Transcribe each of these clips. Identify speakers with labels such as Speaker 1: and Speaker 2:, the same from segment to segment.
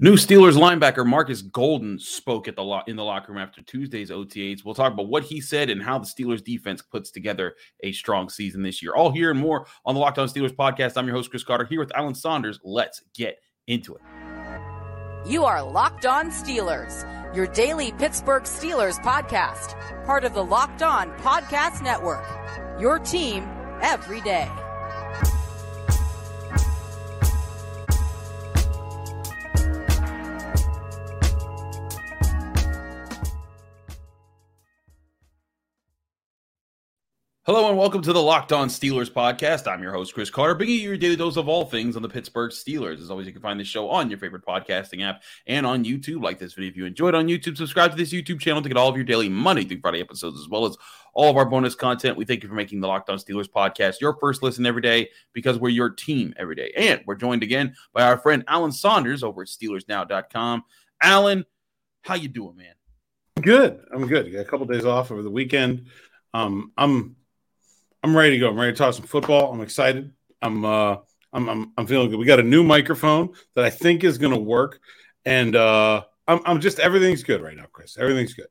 Speaker 1: New Steelers linebacker Markus Golden spoke at the lo- in the locker room after Tuesday's OTAs. We'll talk about what he said and how the Steelers defense puts together a strong season this year. All here and more on the Locked On Steelers podcast. I'm your host Chris Carter here with Alan Saunders. Let's get into it.
Speaker 2: You are Locked On Steelers, your daily Pittsburgh Steelers podcast, part of the Locked On Podcast Network. Your team every day.
Speaker 1: Hello and welcome to the Locked On Steelers podcast. I'm your host, Chris Carter, bringing you your daily dose of all things on the Pittsburgh Steelers. As always, you can find this show on your favorite podcasting app and on YouTube. Like this video if you enjoyed on YouTube. Subscribe to this YouTube channel to get all of your daily Monday through Friday episodes, as well as all of our bonus content. We thank you for making the Locked On Steelers podcast your first listen every day because we're your team every day. And we're joined again by our friend Alan Saunders over at SteelersNow.com. Alan, how you doing, man?
Speaker 3: Good. I'm good. Got a couple days off over the weekend. Um, I'm I'm ready to go. I'm ready to talk some football. I'm excited. I'm uh I'm I'm, I'm feeling good. We got a new microphone that I think is going to work, and uh I'm I'm just everything's good right now, Chris. Everything's good.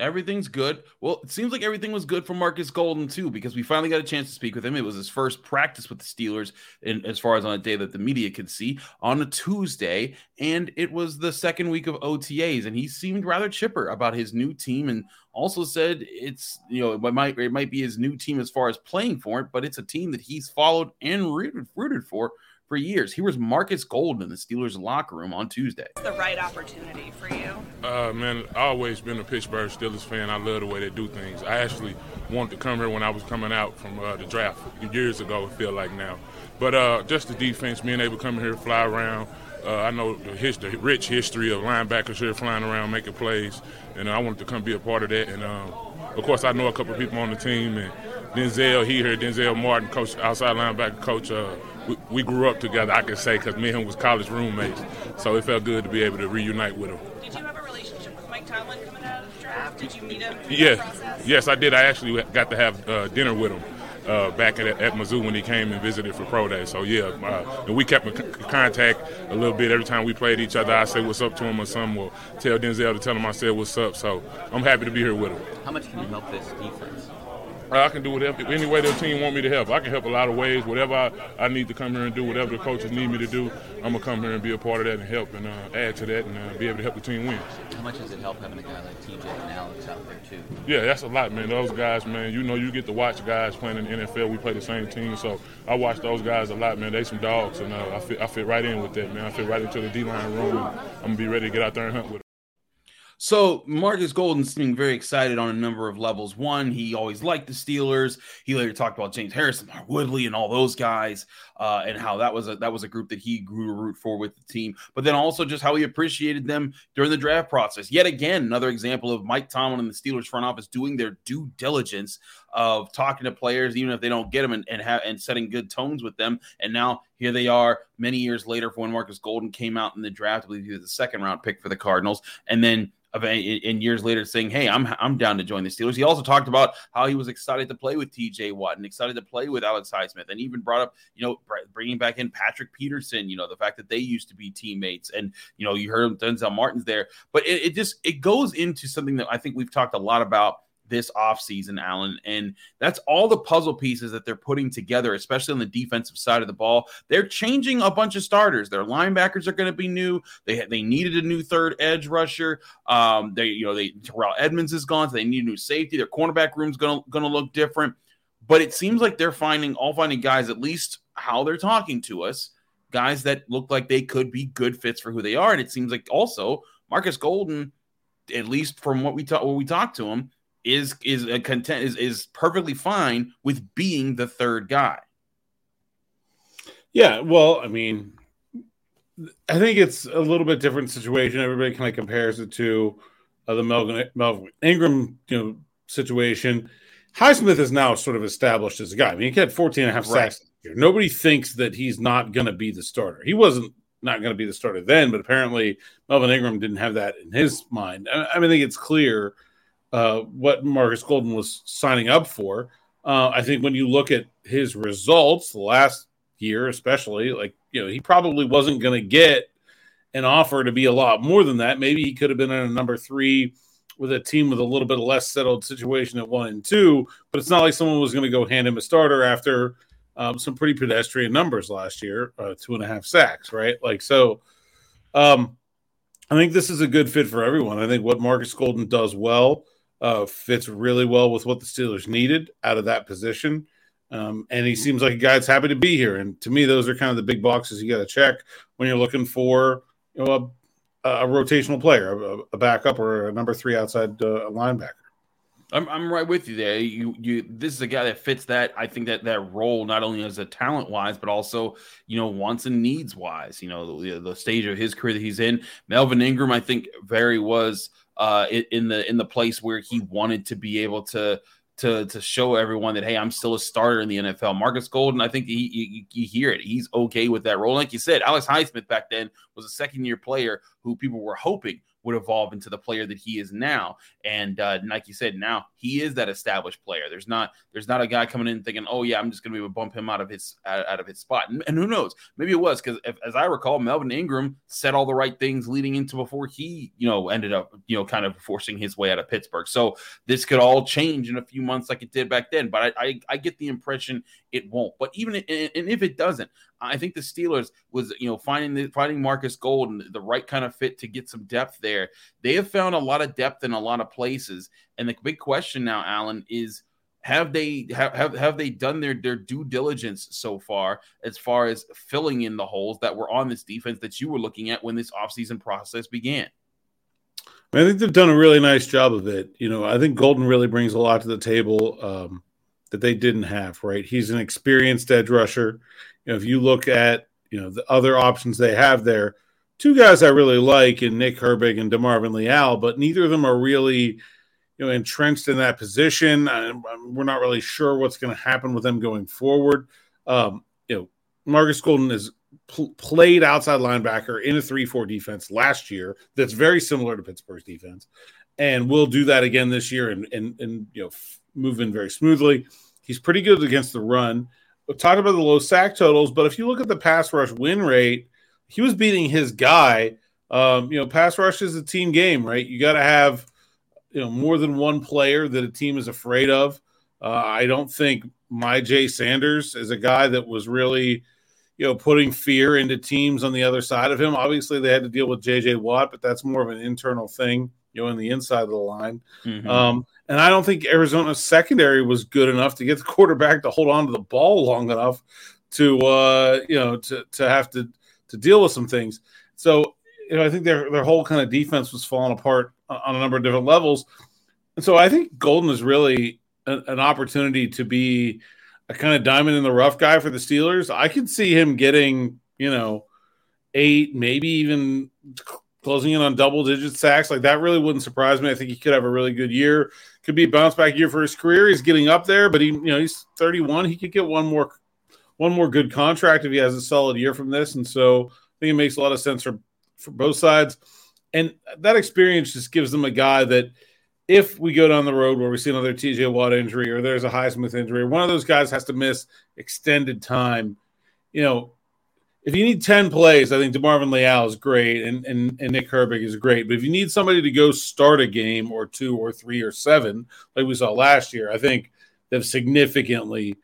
Speaker 1: Everything's good. Well, it seems like everything was good for Markus Golden too, because we finally got a chance to speak with him. It was his first practice with the Steelers, in, as far as on a day that the media could see, on a Tuesday, and it was the second week of OTAs, and he seemed rather chipper about his new team, and also said it's you know it might it might be his new team as far as playing for it, but it's a team that he's followed and rooted rooted for for years. He was Markus Golden in the Steelers locker room on Tuesday.
Speaker 4: The right opportunity for you?
Speaker 5: Uh, man, I've always been a Pittsburgh Steelers fan. I love the way they do things. I actually wanted to come here when I was coming out from uh, the draft years ago. I feel like now, but uh, just the defense, being able to come here, fly around. Uh, I know the, his, the, rich history of linebackers here flying around making plays, and I wanted to come be a part of that. And um, of course, I know a couple of people on the team, and Denzel, he here, Denzel Martin, coach, outside linebacker coach. Uh, we, we, grew up together, I can say, because me and him was college roommates. So it felt good to be able to reunite with him.
Speaker 4: Did you have a relationship with Mike Tomlin coming out of the draft? Did you meet him?
Speaker 5: Yeah, yes, I did. I actually got to have uh, dinner with him. Uh, back at, at Mizzou when he came and visited for pro day. So yeah, uh, and we kept in contact a little bit every time we played each other. I say what's up to him, or some will tell Denzel to tell him I said what's up. So I'm happy to be here with him.
Speaker 6: How much can you help this defense?
Speaker 5: I can do whatever, any way the team want me to help. I can help a lot of ways. Whatever I, I need to come here and do, whatever the coaches need me to do, I'm gonna come here and be a part of that and help and uh, add to that and uh, be able to help the team win.
Speaker 6: How much does it help having a guy like TJ and Alex out there too?
Speaker 5: Yeah, that's a lot, man. Those guys, man. You know, you get to watch guys playing in the NFL. We play the same team, so I watch those guys a lot, man. They some dogs, and uh, I fit I fit right in with that, man. I fit right into the D line room. I'm gonna be ready to get out there and hunt with. Them.
Speaker 1: So Markus Golden seeming very excited on a number of levels. One, he always liked the Steelers. He later talked about James Harrison, Mark Woodley, and all those guys, uh, and how that was a that was a group that he grew to root for with the team. But then also just how he appreciated them during the draft process. Yet again, another example of Mike Tomlin and the Steelers front office doing their due diligence of talking to players, even if they don't get them, and and, have, and setting good tones with them. And now here they are, many years later, for when Markus Golden came out in the draft. I believe he was the second round pick for the Cardinals, and then in years later saying, "Hey, I'm I'm down to join the Steelers." He also talked about how he was excited to play with T.J. Watt and excited to play with Alex Highsmith, and even brought up, you know, bringing back in Patrick Peterson. You know, the fact that they used to be teammates, and you know, you heard Denzel Martin's there, but it, it just it goes into something that I think we've talked a lot about this offseason, Alan. And that's all the puzzle pieces that they're putting together, especially on the defensive side of the ball. They're changing a bunch of starters. Their linebackers are going to be new. They they needed a new third edge rusher. Um, they you know they Terrell Edmunds is gone, so they need a new safety. Their cornerback room's going to going to look different. But it seems like they're finding all finding guys at least how they're talking to us, guys that look like they could be good fits for who they are. And it seems like also Markus Golden, at least from what we talk when we talked to him, is is a content is is perfectly fine with being the third guy.
Speaker 3: Yeah, well, I mean, I think it's a little bit different situation. Everybody kind of compares it to uh, the Melvin, Melvin Ingram, you know, situation. Highsmith is now sort of established as a guy. I mean, he had 14 and a half right. sacks. Nobody thinks that he's not going to be the starter. He wasn't not going to be the starter then, but apparently Melvin Ingram didn't have that in his mind. I, I mean, I think it's clear – uh, what Markus Golden was signing up for. Uh, I think when you look at his results last year, especially, like, you know, he probably wasn't going to get an offer to be a lot more than that. Maybe he could have been in a number three with a team with a little bit less settled situation at one and two, but it's not like someone was going to go hand him a starter after um, some pretty pedestrian numbers last year, uh, two and a half sacks, right? Like, so um, I think this is a good fit for everyone. I think what Markus Golden does well uh, fits really well with what the Steelers needed out of that position. Um, and he seems like a guy that's happy to be here. And to me, those are kind of the big boxes you got to check when you're looking for you know a, a rotational player, a, a, backup or a number three outside uh, linebacker.
Speaker 1: I'm, I'm right with you there. You you this is a guy that fits that I think that that role not only as a talent wise but also you know wants and needs wise. You know the, the stage of his career that he's in. Melvin Ingram I think very was uh in the in the place where he wanted to be able to to to show everyone that hey, I'm still a starter in the NFL. Markus Golden, I think he, you, hear it. He's okay with that role. Like you said, Alex Highsmith back then was a second year player who people were hoping would evolve into the player that he is now. And uh, like you said, now he is that established player. There's not there's not a guy coming in thinking, oh yeah, I'm just going to be able to bump him out of his out, out of his spot. And, and, who knows? Maybe it was because as I recall, Melvin Ingram said all the right things leading into before he you know ended up you know kind of forcing his way out of Pittsburgh. So this could all change in a few months like it did back then. But I I, I get the impression it won't. But even and if it doesn't, I think the Steelers was you know finding the finding Markus Golden the right kind of fit to get some depth there. They have found a lot of depth in a lot of places, and the big question now, Alan, is have they have, have have they done their their due diligence so far as far as filling in the holes that were on this defense that you were looking at when this offseason process began?
Speaker 3: I think they've done a really nice job of it. You know, I think Golden really brings a lot to the table um, that they didn't have. Right, he's an experienced edge rusher. You know, if you look at you know the other options they have there, two guys I really like in Nick Herbig and DeMarvin Leal, but neither of them are really you know, entrenched in that position. I, we're not really sure what's going to happen with them going forward. Um, you know, Markus Golden has pl- played outside linebacker in a 3 4 defense last year that's very similar to Pittsburgh's defense. And we'll do that again this year and, and, and you know, move in very smoothly. He's pretty good against the run. We talked about the low sack totals, but if you look at the pass rush win rate, he was beating his guy. Um, you know, pass rush is a team game, right? You got to have you know more than one player that a team is afraid of. Uh, I don't think Myjai Sanders is a guy that was really, you know, putting fear into teams on the other side of him. Obviously, they had to deal with J.J. Watt, but that's more of an internal thing, you know, in the inside of the line. Mm-hmm. Um, and I don't think Arizona's secondary was good enough to get the quarterback to hold on to the ball long enough to, uh, you know, to to have to to deal with some things. So you know, I think their their whole kind of defense was falling apart on a number of different levels. And so I think Golden is really an, an opportunity to be a kind of diamond in the rough guy for the Steelers. I could see him getting, you know, eight, maybe even closing in on double digit sacks. Like that really wouldn't surprise me. I think he could have a really good year. Could be a bounce back year for his career. He's getting up there, but he, you know, he's 31. He could get one more one more good contract if he has a solid year from this. And so I think it makes a lot of sense for for both sides. And that experience just gives them a guy that if we go down the road where we see another TJ Watt injury or there's a Highsmith injury, one of those guys has to miss extended time. You know, if you need 10 plays, I think DeMarvin Leal is great and, and, and Nick Herbig is great. But if you need somebody to go start a game or two or three or seven, like we saw last year, I think they've significantly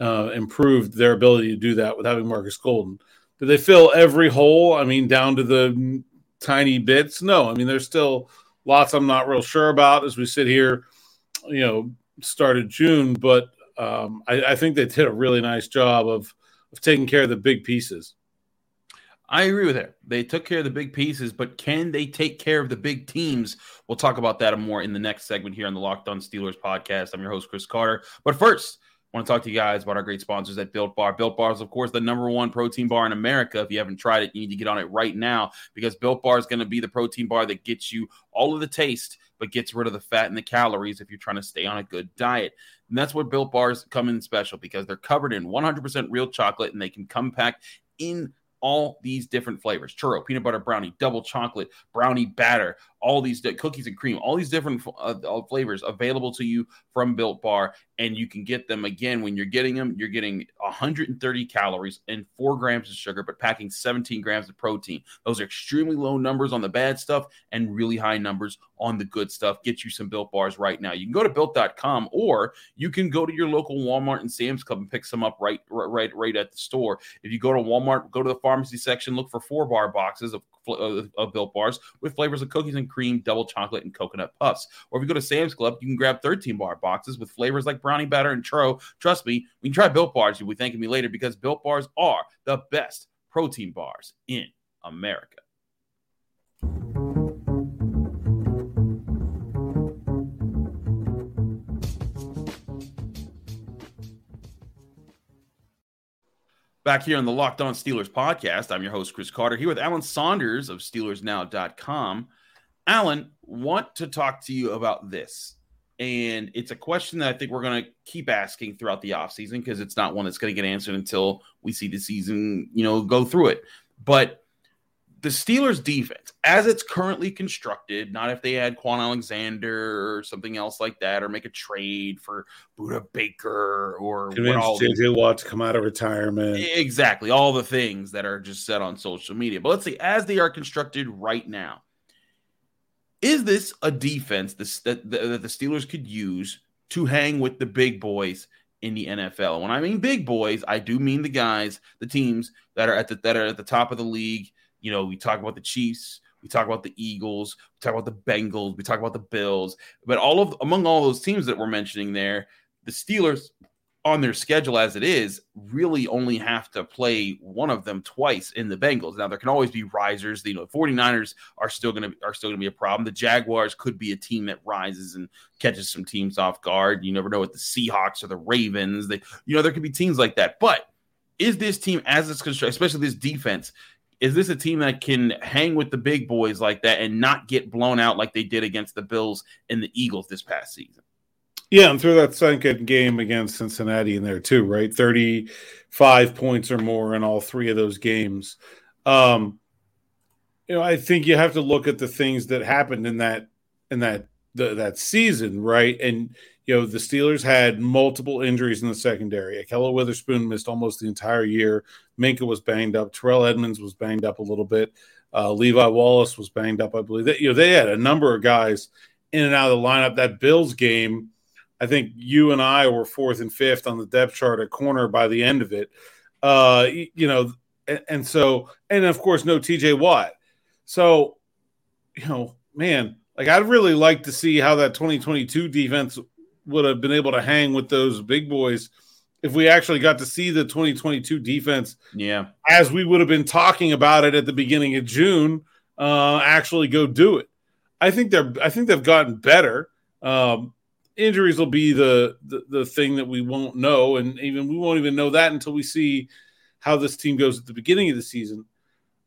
Speaker 3: uh, improved their ability to do that with having Markus Golden. Do they fill every hole? I mean, down to the tiny bits? No. I mean, there's still lots I'm not real sure about as we sit here, you know, started June, but um, I, I, think they did a really nice job of, of taking care of the big pieces.
Speaker 1: I agree with that. They took care of the big pieces, but can they take care of the big teams? We'll talk about that more in the next segment here on the Locked On Steelers podcast. I'm your host, Chris Carter. But first, I want to talk to you guys about our great sponsors at Built Bar. Built Bar is, of course, the number one protein bar in America. If you haven't tried it, you need to get on it right now because Built Bar is going to be the protein bar that gets you all of the taste, but gets rid of the fat and the calories if you're trying to stay on a good diet. And that's where Built Bars come in special because they're covered in 100% real chocolate and they can come packed in all these different flavors churro, peanut butter brownie, double chocolate, brownie batter, all these cookies and cream, all these different uh, flavors available to you from Built Bar. And you can get them again when you're getting them. You're getting 130 calories and four grams of sugar, but packing 17 grams of protein. Those are extremely low numbers on the bad stuff and really high numbers on the good stuff. Get you some Built Bars right now. You can go to built.com or you can go to your local Walmart and Sam's Club and pick some up right, right, right at the store. If you go to Walmart, go to the pharmacy section, look for four bar boxes of of, uh, of Built Bars with flavors of cookies and cream, double chocolate, and coconut puffs. Or if you go to Sam's Club, you can grab 13 bar boxes with flavors like brownie batter and churro. Trust me, we can try Built Bars. You'll be thanking me later because Built Bars are the best protein bars in America. Back here on the Locked On Steelers podcast, I'm your host, Chris Carter, here with Alan Saunders of SteelersNow.com. Alan, want to talk to you about this. And it's a question that I think we're going to keep asking throughout the offseason because it's not one that's going to get answered until we see the season, you know, go through it. But the Steelers defense, as it's currently constructed, not if they add Kwon Alexander or something else like that, or make a trade for Budda Baker or
Speaker 3: convince JJ Watt to come out of retirement.
Speaker 1: Exactly. All the things that are just said on social media. But let's see, as they are constructed right now, is this a defense that, that the Steelers could use to hang with the big boys in the NFL? When I mean big boys, I do mean the guys, the teams that are at the that are at the top of the league you know, we talk about the Chiefs, we talk about the Eagles, we talk about the Bengals, we talk about the Bills, but all of among all those teams that we're mentioning there, the Steelers on their schedule as it is really only have to play one of them twice in the Bengals. Now there can always be risers. You know, 49ers are still going to are still going to be a problem. The Jaguars could be a team that rises and catches some teams off guard. You never know what the Seahawks or the Ravens. They you know there could be teams like that. But is this team as it's constructed, especially this defense, is this a team that can hang with the big boys like that and not get blown out like they did against the Bills and the Eagles this past season?
Speaker 3: Yeah, and through that second game against Cincinnati in there too, right? 35 points or more in all three of those games. Um, you know, I think you have to look at the things that happened in that in that the, that season, right? And you know, the Steelers had multiple injuries in the secondary. Ahkello Witherspoon missed almost the entire year. Minkah was banged up. Terrell Edmunds was banged up a little bit. Uh, Levi Wallace was banged up, I believe. That you know, they had a number of guys in and out of the lineup. That Bills game, I think you and I were fourth and fifth on the depth chart at corner by the end of it. Uh, you know, and, and so, and of course, no TJ Watt. So, you know, man, like I'd really like to see how that 2022 defense would have been able to hang with those big boys if we actually got to see the 2022 defense.
Speaker 1: Yeah.
Speaker 3: As we would have been talking about it at the beginning of June, uh, actually go do it. I think they're I think they've gotten better. Um, injuries will be the, the the thing that we won't know, and even we won't even know that until we see how this team goes at the beginning of the season.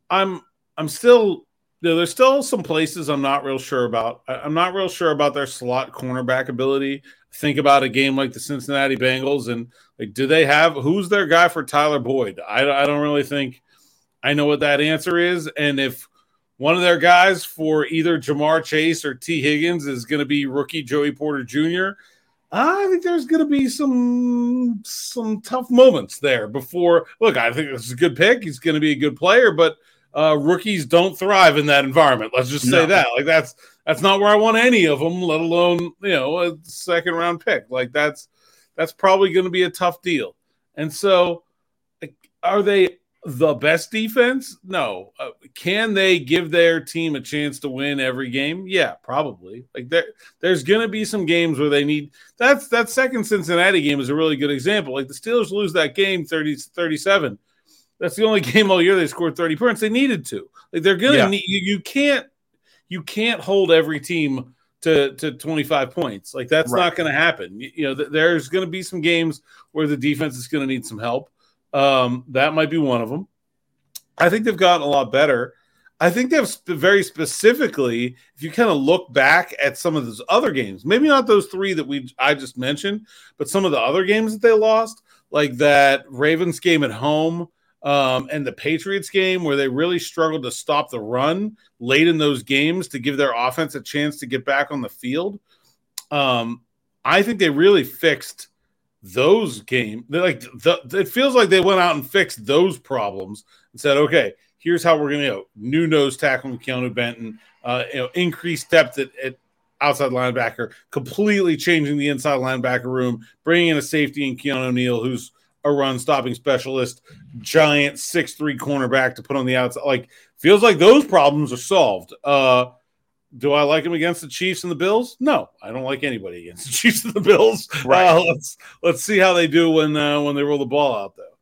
Speaker 3: I'm I'm still there's still some places I'm not real sure about. I'm not real sure about their slot cornerback ability. Think about a game like the Cincinnati Bengals and like, do they have who's their guy for Tyler Boyd? I, I don't really think I know what that answer is. And if one of their guys for either Ja'Marr Chase or Tee Higgins is going to be rookie Joey Porter Jr., I think there's going to be some some tough moments there before. Look, I think it's a good pick. He's going to be a good player, but uh, rookies don't thrive in that environment. Let's just say no. that. Like that's that's not where I want any of them, let alone you know a second round pick. Like that's that's probably going to be a tough deal. And so, are they the best defense? No. Uh, can they give their team a chance to win every game? Yeah, probably. Like there, there's going to be some games where they need. That's that second Cincinnati game is a really good example. Like the Steelers lose that game 30 37 that's the only game all year they scored 30 points. They needed to. Like they're gonna yeah. need you, you can't you can't hold every team to, to 25 points. Like that's right. not going to happen. You, you know, th- there's going to be some games where the defense is going to need some help. Um, that might be one of them. I think they've gotten a lot better. I think they've sp- very specifically, if you kind of look back at some of those other games, maybe not those three that we I just mentioned, but some of the other games that they lost, like that Ravens game at home um, and the Patriots game where they really struggled to stop the run late in those games to give their offense a chance to get back on the field. Um, I think they really fixed those games. Like the, it feels like they went out and fixed those problems and said, okay, here's how we're going to know, new nose tackle with Keeanu Benton, uh, you know, increased depth at, at outside linebacker, completely changing the inside linebacker room, bringing in a safety in Keanu Neal, who's a run stopping specialist, giant six three cornerback to put on the outside. Like feels like those problems are solved. Uh, do I like him against the Chiefs and the Bills? No, I don't like anybody against the Chiefs and the Bills. Right. Uh, let's let's see how they do when uh, when they roll the ball out though.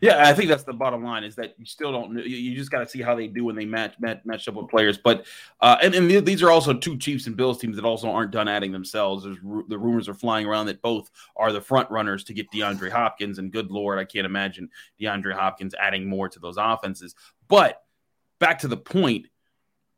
Speaker 1: Yeah, I think that's the bottom line is that you still don't. You just got to see how they do when they match match, match up with players. But uh, and, and these are also two Chiefs and Bills teams that also aren't done adding themselves. There's the rumors are flying around that both are the front runners to get DeAndre Hopkins. And good lord, I can't imagine DeAndre Hopkins adding more to those offenses. But back to the point,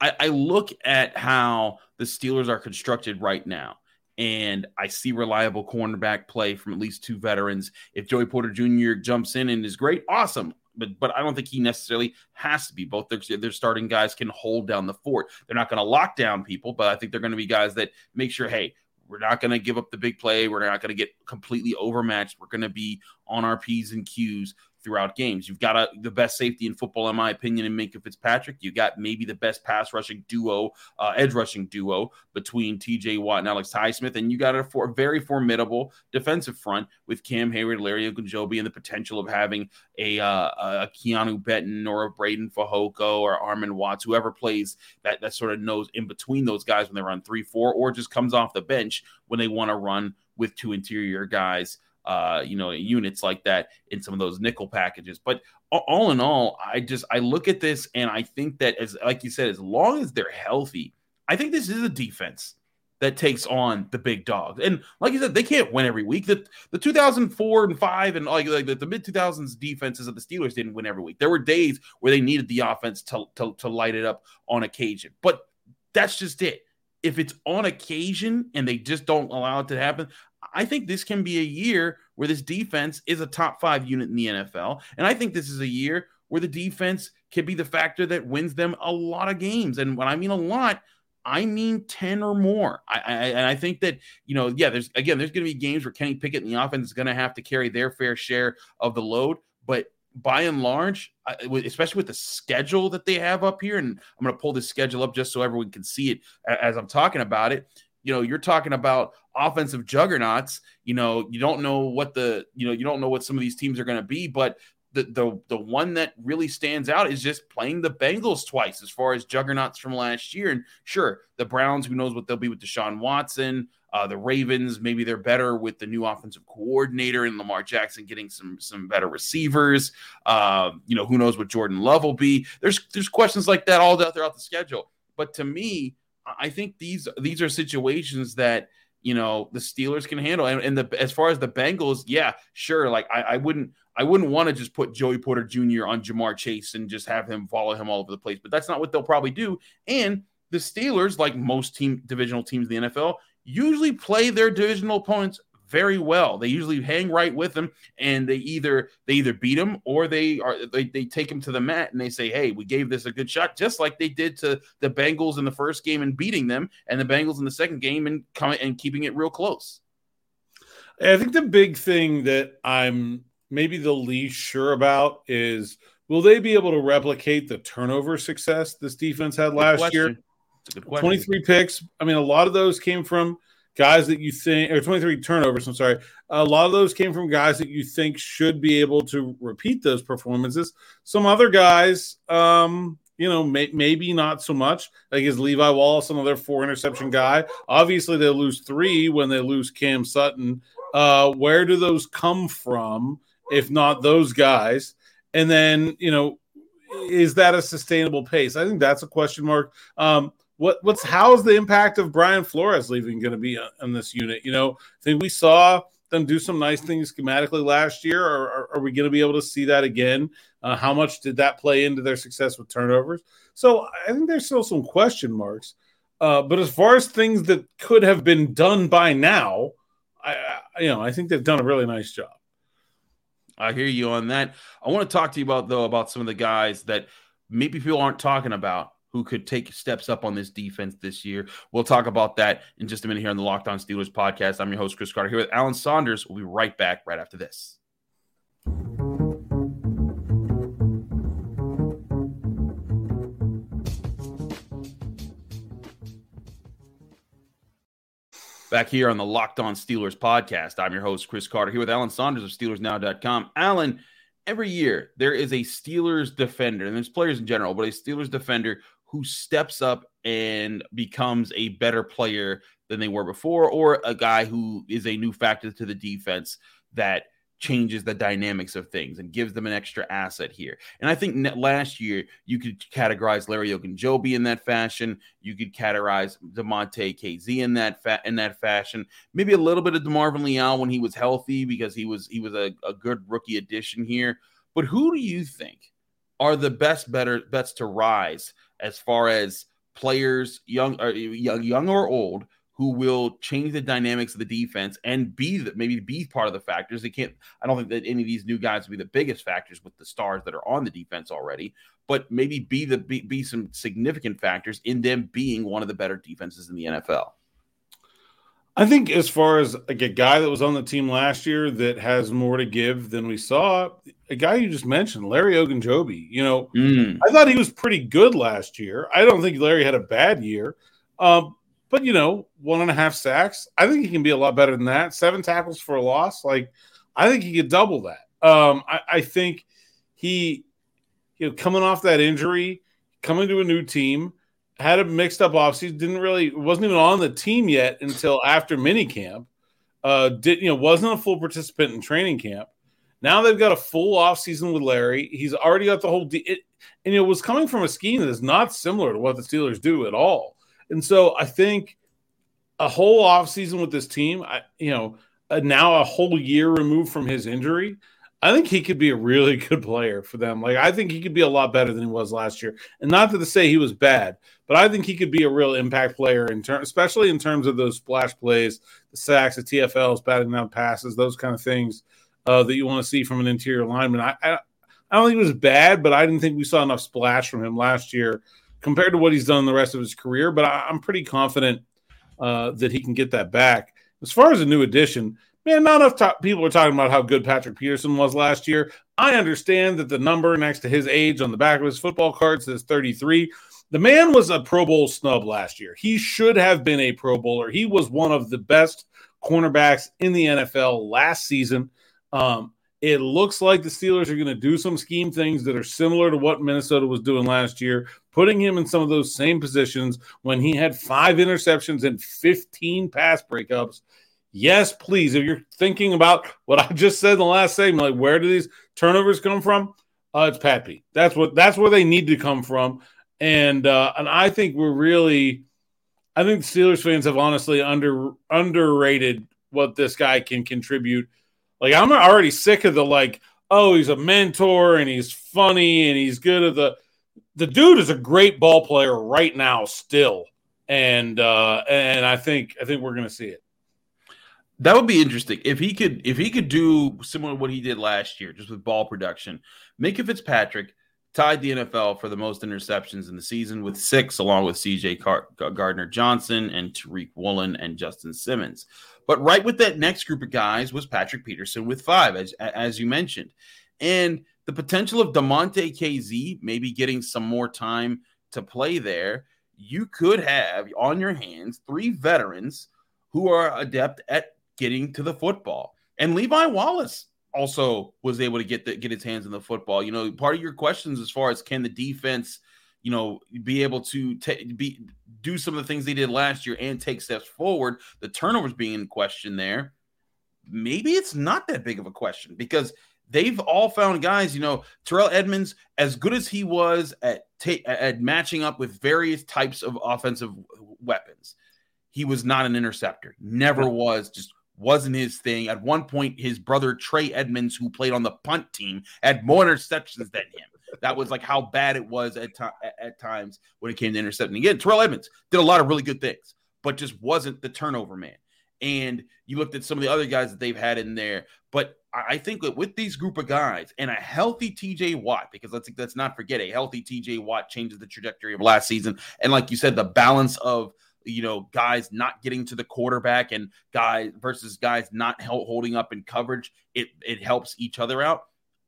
Speaker 1: I, I look at how the Steelers are constructed right now and I see reliable cornerback play from at least two veterans. If Joey Porter Jr. jumps in and is great, awesome. But but I don't think he necessarily has to be. Both their, their starting guys can hold down the fort. They're not going to lock down people, but I think they're going to be guys that make sure, hey, we're not going to give up the big play. We're not going to get completely overmatched. We're going to be on our P's and Q's throughout games. You've got a, the best safety in football, in my opinion, in Minkah Fitzpatrick. You got maybe the best pass rushing duo, uh, edge rushing duo between T.J. Watt and Alex Highsmith, and you got a for, very formidable defensive front with Cam Heyward, Larry Ogunjobi, and the potential of having a, uh, a Keeanu Benton or a Breiden Fehoko or Armon Watts, whoever plays that that sort of knows in between those guys when they run three four, or just comes off the bench when they want to run with two interior guys uh, you know, units like that in some of those nickel packages. But all in all, I just I look at this and I think that as like you said, as long as they're healthy, I think this is a defense that takes on the big dogs. And like you said, they can't win every week. The the 2004 and five and like, like the, the mid 2000s defenses of the Steelers didn't win every week. There were days where they needed the offense to, to, to light it up on occasion. But that's just it. If it's on occasion and they just don't allow it to happen, I think this can be a year where this defense is a top five unit in the NFL. And I think this is a year where the defense can be the factor that wins them a lot of games. And when I mean a lot, I mean 10 or more. I, I, and I think that, you know, yeah, there's again, there's going to be games where Kenny Pickett and the offense is going to have to carry their fair share of the load. But by and large, especially with the schedule that they have up here, and I'm going to pull this schedule up just so everyone can see it as I'm talking about it you know, you're talking about offensive juggernauts. You know, you don't know what the, you know, you don't know what some of these teams are going to be, but the the the one that really stands out is just playing the Bengals twice as far as juggernauts from last year. And sure, the Browns, who knows what they'll be with Deshaun Watson. Uh, the Ravens, maybe they're better with the new offensive coordinator and Lamar Jackson getting some some better receivers. Uh, you know, who knows what Jordan Love will be. There's there's questions like that all throughout the schedule. But to me, I think these these are situations that you know the Steelers can handle. And, and the as far as the Bengals, yeah, sure. Like I, I wouldn't I wouldn't want to just put Joey Porter Jr. on Ja'Marr Chase and just have him follow him all over the place. But that's not what they'll probably do. And the Steelers, like most team divisional teams in the NFL, usually play their divisional opponents very well. They usually hang right with them, and they either they either beat them or they are they, they take them to the mat and they say, "Hey, we gave this a good shot," just like they did to the Bengals in the first game and beating them, and the Bengals in the second game and coming and keeping it real close.
Speaker 3: I think the big thing that I'm maybe the least sure about is will they be able to replicate the turnover success this defense had last year? 23 picks. I mean, a lot of those came from guys that you think, or 23 turnovers, I'm sorry. A lot of those came from guys that you think should be able to repeat those performances. Some other guys, um, you know, may, maybe not so much. Like is Levi Wallace another four interception guy? Obviously, they lose three when they lose Cam Sutton. Uh, where do those come from, if not those guys? And then, you know, is that a sustainable pace? I think that's a question mark. Um, what what's how's the impact of Brian Flores leaving going to be on this unit? You know, I think we saw them do some nice things schematically last year. Or, are, are we going to be able to see that again? Uh, how much did that play into their success with turnovers? So I think there's still some question marks. Uh, but as far as things that could have been done by now, I, I, you know I think they've done a really nice job.
Speaker 1: I hear you on that. I want to talk to you about though about some of the guys that maybe people aren't talking about who could take steps up on this defense this year. We'll talk about that in just a minute here on the Locked On Steelers podcast. I'm your host Chris Carter here with Alan Saunders. We'll be right back right after this. Back here on the Locked On Steelers podcast, I'm your host, Chris Carter, here with Alan Saunders of SteelersNow.com. Alan, every year there is a Steelers defender, and there's players in general, but a Steelers defender who steps up and becomes a better player than they were before, or a guy who is a new factor to the defense that – changes the dynamics of things and gives them an extra asset here. And I think last year you could categorize Larry Ogunjobi in that fashion. You could categorize Damontae Kazee in that fa- in that fashion. Maybe a little bit of DeMarvin Leal when he was healthy because he was he was a, a good rookie addition here. But who do you think are the best better bets to rise as far as players, young or young, young or old, who will change the dynamics of the defense and be the, maybe be part of the factors. They can't. I don't think that any of these new guys will be the biggest factors with the stars that are on the defense already, but maybe be the be, be some significant factors in them being one of the better defenses in the NFL.
Speaker 3: I think as far as like a guy that was on the team last year that has more to give than we saw, a guy you just mentioned, Larry Ogunjobi. You know, mm. I thought he was pretty good last year. I don't think Larry had a bad year. Um, but you know, one and a half sacks. I think he can be a lot better than that. Seven tackles for a loss. Like, I think he could double that. Um, I, I think he, you know, coming off that injury, coming to a new team, had a mixed up offseason. Didn't really wasn't even on the team yet until after minicamp. Uh, did you know wasn't a full participant in training camp. Now they've got a full offseason with Larry. He's already got the whole. De- it, and it was coming from a scheme that is not similar to what the Steelers do at all. And so I think a whole offseason with this team, I, you know, uh, now a whole year removed from his injury, I think he could be a really good player for them. Like I think he could be a lot better than he was last year. And not to say he was bad, but I think he could be a real impact player in terms, especially in terms of those splash plays, the sacks, the TFLs, batting down passes, those kind of things uh, that you want to see from an interior lineman. I, I, I don't think it was bad, but I didn't think we saw enough splash from him last year compared to what he's done the rest of his career. But I, am pretty confident uh, that he can get that back. As far as a new addition, man, not enough people are talking about how good Patrick Peterson was last year. I understand that the number next to his age on the back of his football card says 33. The man was a Pro Bowl snub last year. He should have been a Pro Bowler. He was one of the best cornerbacks in the NFL last season. Um, it looks like the Steelers are going to do some scheme things that are similar to what Minnesota was doing last year, putting him in some of those same positions when he had five interceptions and 15 pass breakups. Yes, please. If you're thinking about what I just said in the last segment, like where do these turnovers come from? Uh, it's Pat Pete. That's what that's where they need to come from. And uh, and I think we're really, I think Steelers fans have honestly under underrated what this guy can contribute like I'm already sick of the like, oh, he's a mentor and he's funny and he's good at the the dude is a great ball player right now still. And uh and I think I think we're gonna see it.
Speaker 1: That would be interesting if he could if he could do similar to what he did last year, just with ball production. Minkah Fitzpatrick tied the NFL for the most interceptions in the season with six, along with C.J. Car- Gardner Johnson and Tariq Woolen and Justin Simmons. But right with that next group of guys was Patrick Peterson with five, as as you mentioned, and the potential of Damontae Kazee maybe getting some more time to play there. You could have on your hands three veterans who are adept at getting to the football, and Levi Wallace also was able to get the, get his hands in the football. You know, part of your questions as far as can the defense you know, be able to t- be do some of the things they did last year and take steps forward. The turnovers being in question there, maybe it's not that big of a question because they've all found guys. You know, Terrell Edmunds, as good as he was at ta- at matching up with various types of offensive weapons, he was not an interceptor. Never was. Just wasn't his thing. At one point, his brother Trey Edmunds, who played on the punt team, had more interceptions than him. That was like how bad it was at, to- at times when it came to intercepting. Again, Terrell Edmunds did a lot of really good things, but just wasn't the turnover man. And you looked at some of the other guys that they've had in there, but I think that with these group of guys and a healthy TJ Watt, because let's let's not forget a healthy TJ Watt changes the trajectory of last season. And like you said, the balance of you know guys not getting to the quarterback and guys versus guys not holding up in coverage, it it helps each other out.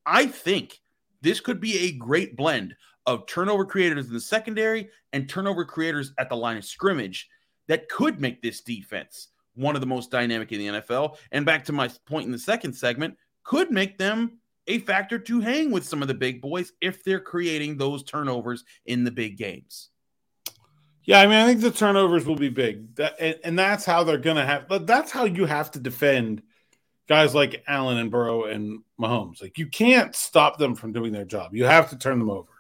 Speaker 1: I think this could be a great blend of turnover creators in the secondary and turnover creators at the line of scrimmage that could make this defense one of the most dynamic in the NFL. And back to my point in the second segment, could make them a factor to hang with some of the big boys if they're creating those turnovers in the big games.
Speaker 3: Yeah, I mean, I think the turnovers will be big, that, and, and that's how they're to have. But that's how you have to defend guys like Allen and Burrow and Mahomes. Like you can't stop them from doing their job. You have to turn them over,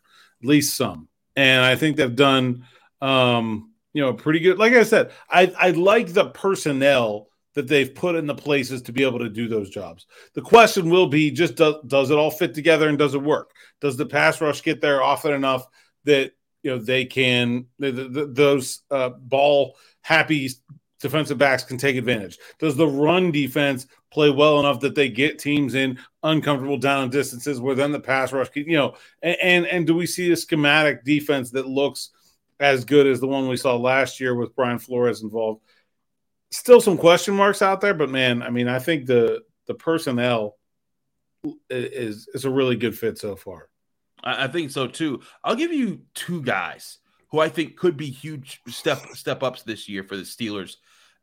Speaker 3: at least some. And I think they've done um, you know, pretty good. Like I said, I I like the personnel that they've put in the places to be able to do those jobs. The question will be just does, does it all fit together and does it work? Does the pass rush get there often enough that you know they can the, the, those uh, ball happy defensive backs can take advantage? Does the run defense play well enough that they get teams in uncomfortable down distances where then the pass rush, can, you know, and, and, and do we see a schematic defense that looks – as good as the one we saw last year with Brian Flores involved. Still some question marks out there, but man, I mean, I think the the personnel is is a really good fit so far.
Speaker 1: I think so too. I'll give you two guys who I think could be huge step step ups this year for the Steelers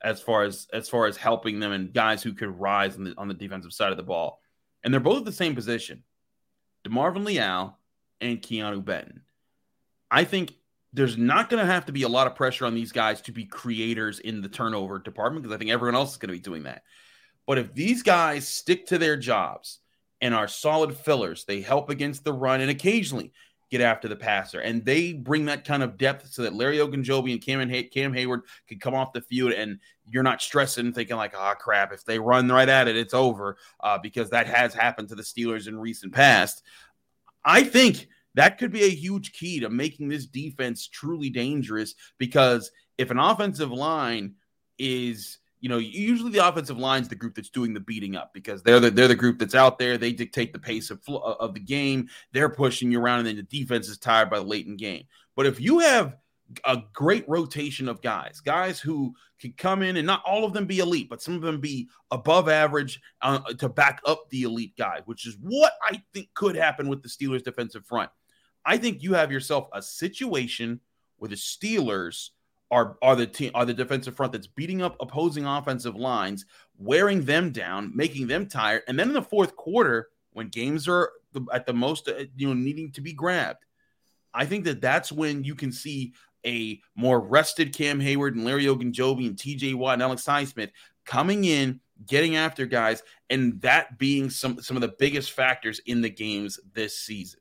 Speaker 1: as far as as far as helping them and guys who could rise on the on the defensive side of the ball. And they're both at the same position. DeMarvin Leal and Keeanu Benton. I think there's not going to have to be a lot of pressure on these guys to be creators in the turnover department because I think everyone else is going to be doing that. But if these guys stick to their jobs and are solid fillers, they help against the run and occasionally get after the passer, and they bring that kind of depth so that Larry Ogunjobi and Cam, Hay- Cam Heyward can come off the field, and you're not stressing, thinking like, "Ah, oh, crap! If they run right at it, it's over," uh, because that has happened to the Steelers in recent past. I think that could be a huge key to making this defense truly dangerous because if an offensive line is you know usually the offensive line is the group that's doing the beating up because they're the, they're the group that's out there they dictate the pace of of the game they're pushing you around and then the defense is tired by the late in game but if you have a great rotation of guys, guys who can come in and not all of them be elite, but some of them be above average uh, to back up the elite guy, which is what I think could happen with the Steelers defensive front. I think you have yourself a situation where the Steelers are are the team are the defensive front that's beating up opposing offensive lines, wearing them down, making them tired, and then in the fourth quarter when games are at the most uh, you know needing to be grabbed, I think that that's when you can see a more rested Cam Heyward and Larry Ogunjobi and T.J. Watt and Alex Highsmith coming in, getting after guys, and that being some some of the biggest factors in the games this season.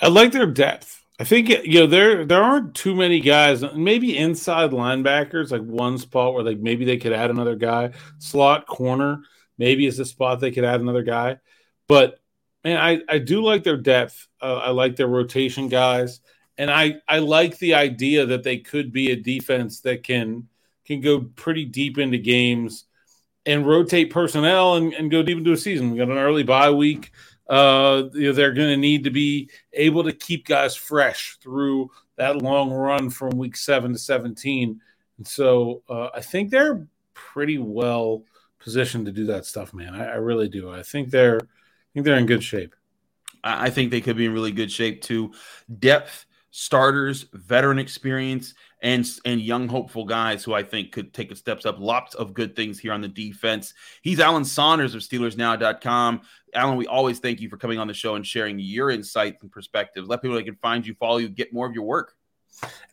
Speaker 3: I like their depth. I think you know there there aren't too many guys. Maybe inside linebackers, like one spot where like maybe they could add another guy. Slot corner, maybe is a spot they could add another guy. But man, I I do like their depth. Uh, I like their rotation guys, and I I like the idea that they could be a defense that can can go pretty deep into games and rotate personnel and, and go deep into a season. We got an early bye week uh, they're going to need to be able to keep guys fresh through that long run from week seven to 17. And so uh, I think they're pretty well positioned to do that stuff, man. I, I, really do. I think they're, I think they're in good shape.
Speaker 1: I think they could be in really good shape too. Depth, starters, veteran experience, and and young hopeful guys who I think could take a steps up. Lots of good things here on the defense. He's Alan Saunders of SteelersNow.com. Alan, we always thank you for coming on the show and sharing your insights and perspectives. Let people they can find you, follow you, get more of your work.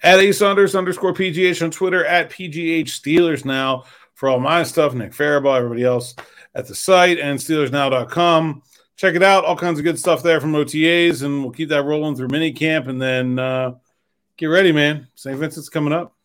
Speaker 3: At A Saunders underscore PGH on Twitter, at PGH Steelers Now for all my stuff, Nick Farabaugh, everybody else at the site, and SteelersNow.com. Check it out. All kinds of good stuff there from OTAs, and we'll keep that rolling through mini camp and then uh, get ready, man. St. Vincent's coming up.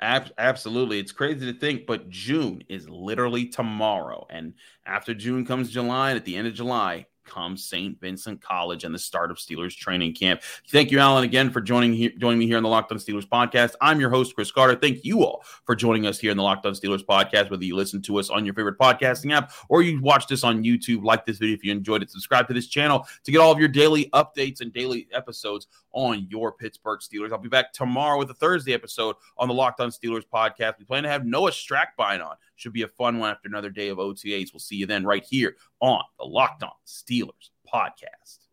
Speaker 1: Absolutely. It's crazy to think, but June is literally tomorrow. And after June comes July, and at the end of July, comes St. Vincent College and the start of Steelers training camp. Thank you, Alan, again for joining joining me here on the Locked On Steelers podcast. I'm your host, Chris Carter. Thank you all for joining us here in the Locked On Steelers podcast. Whether you listen to us on your favorite podcasting app or you watch this on YouTube, like this video if you enjoyed it. Subscribe to this channel to get all of your daily updates and daily episodes on your Pittsburgh Steelers. I'll be back tomorrow with a Thursday episode on the Locked On Steelers podcast. We plan to have Noah Strackbein on. Should be a fun one after another day of OTAs. We'll see you then right here on the Locked On Steelers podcast.